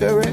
very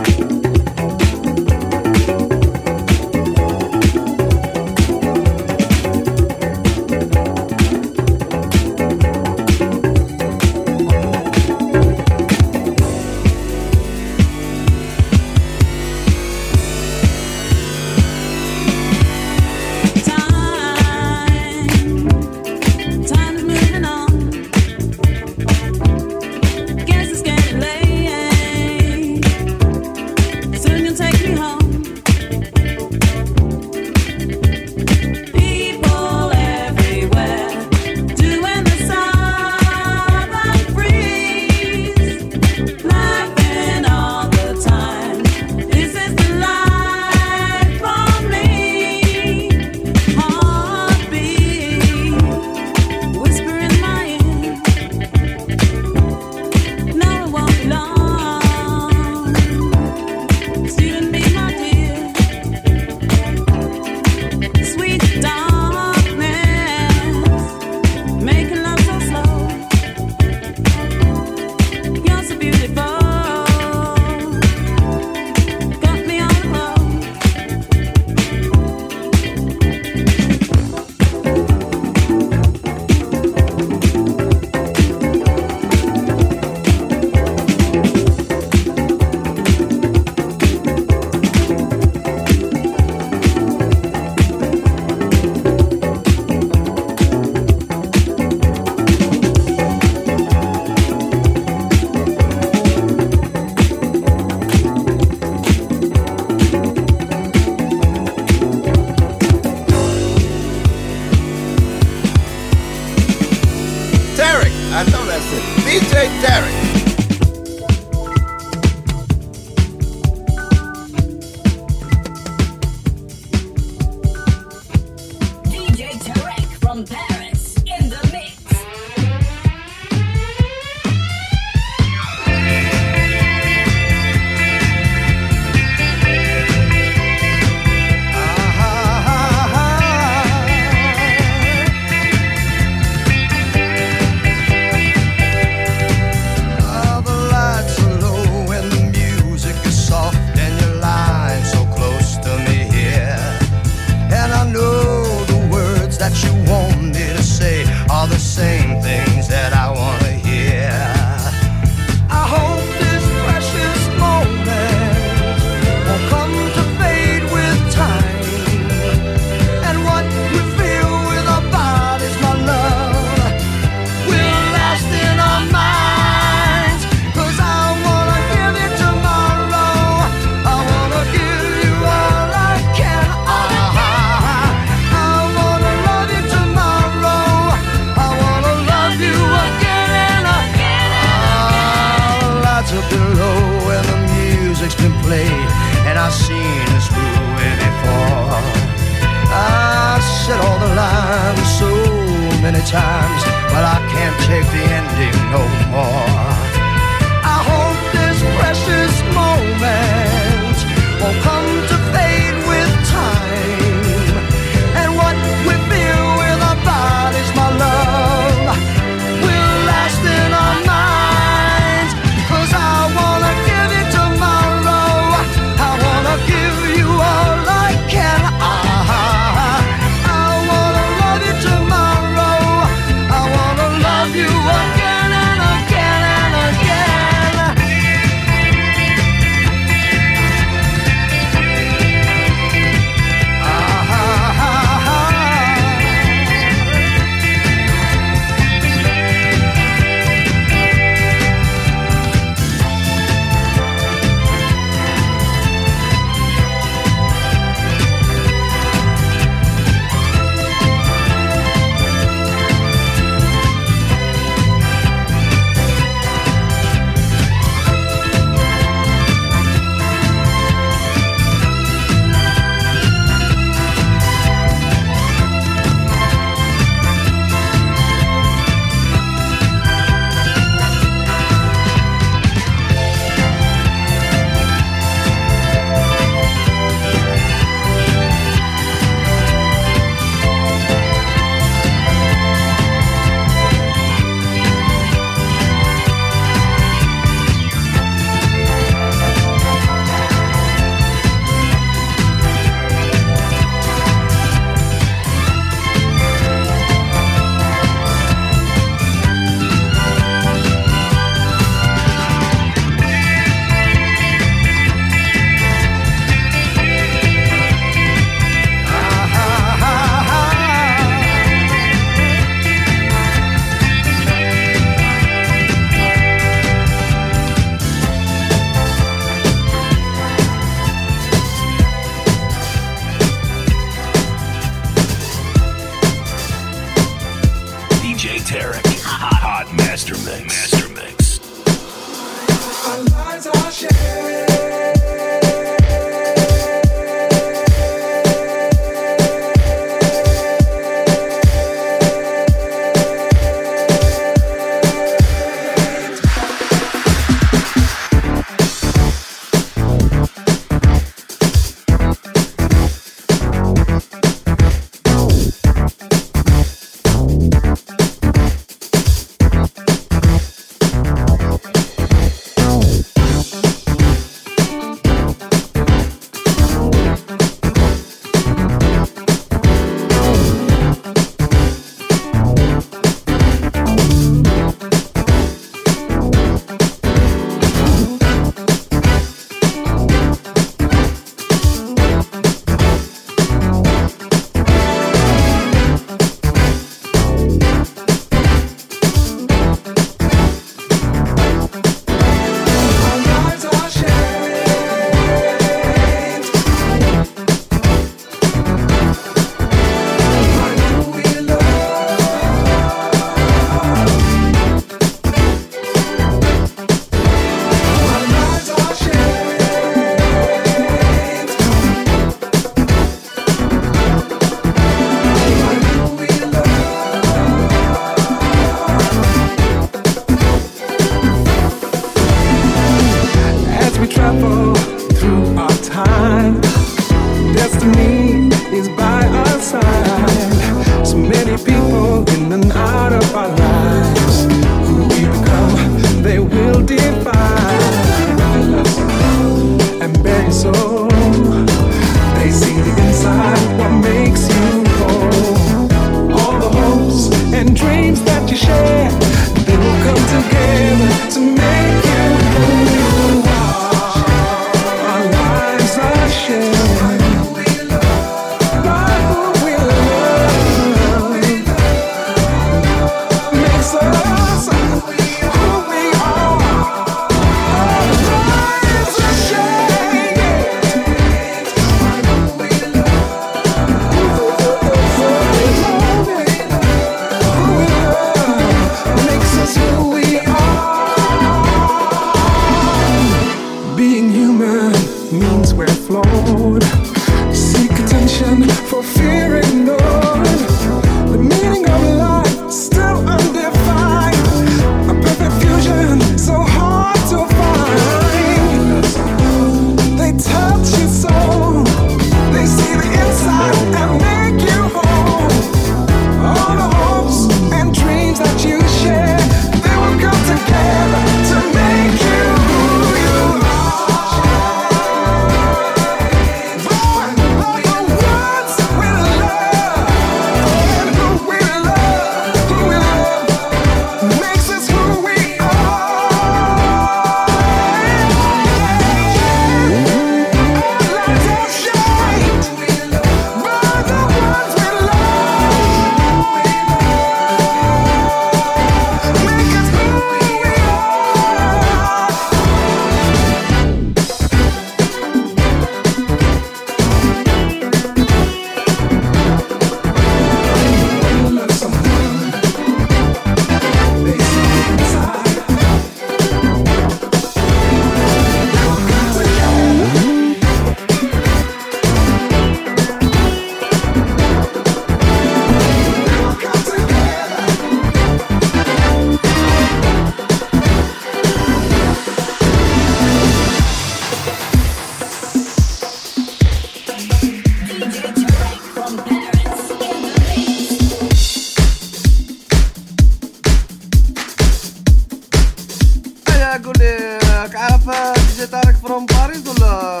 تعرف ديجا تعرف فروم باريس ولا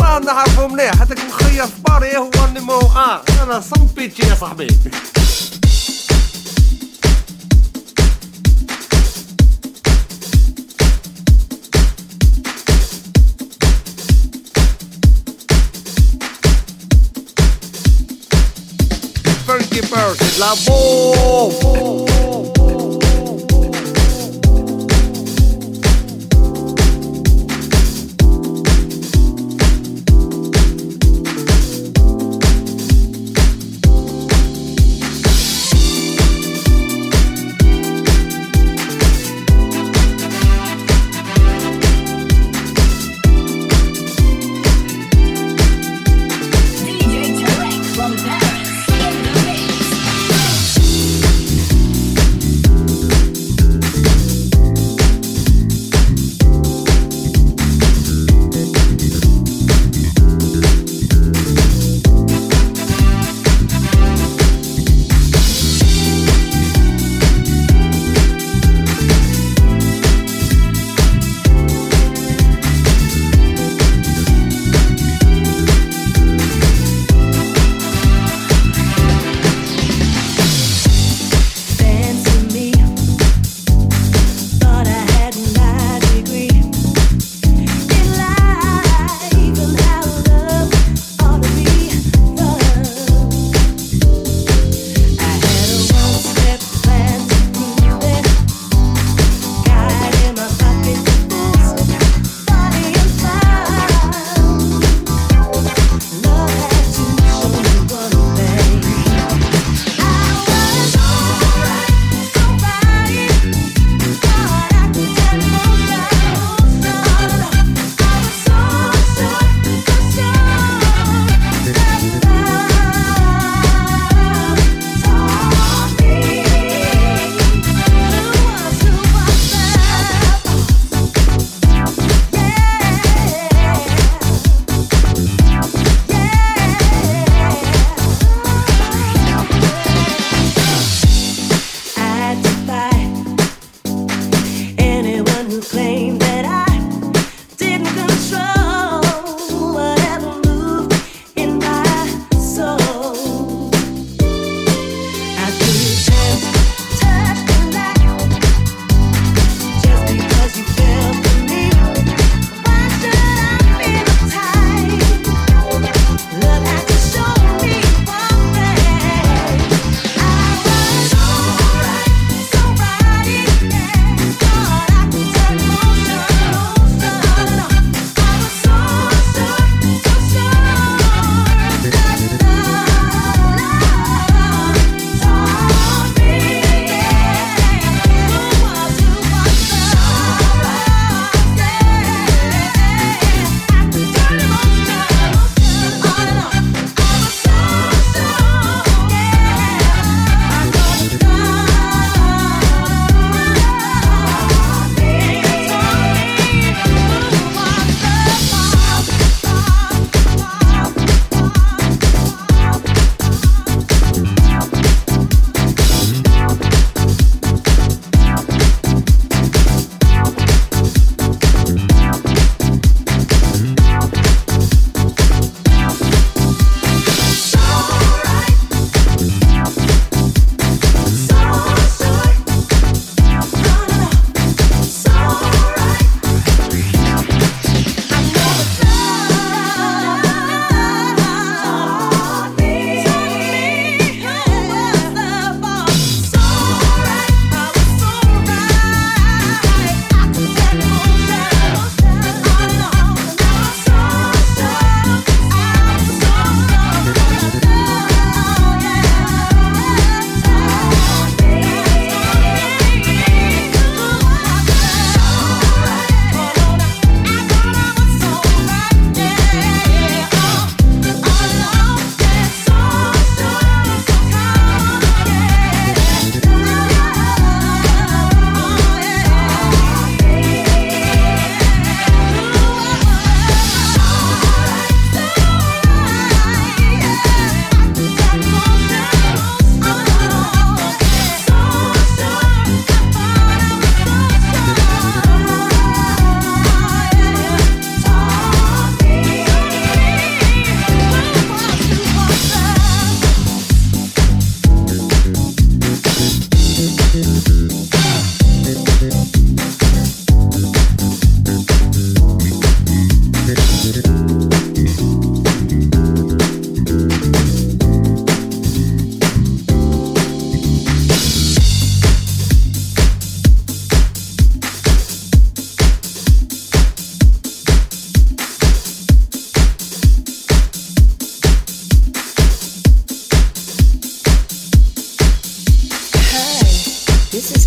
راه نعرفو مليح هذاك مخير في باري هو نيمو ان آه، أنا سان بيتشي يا صاحبي Funky bird, la bombe.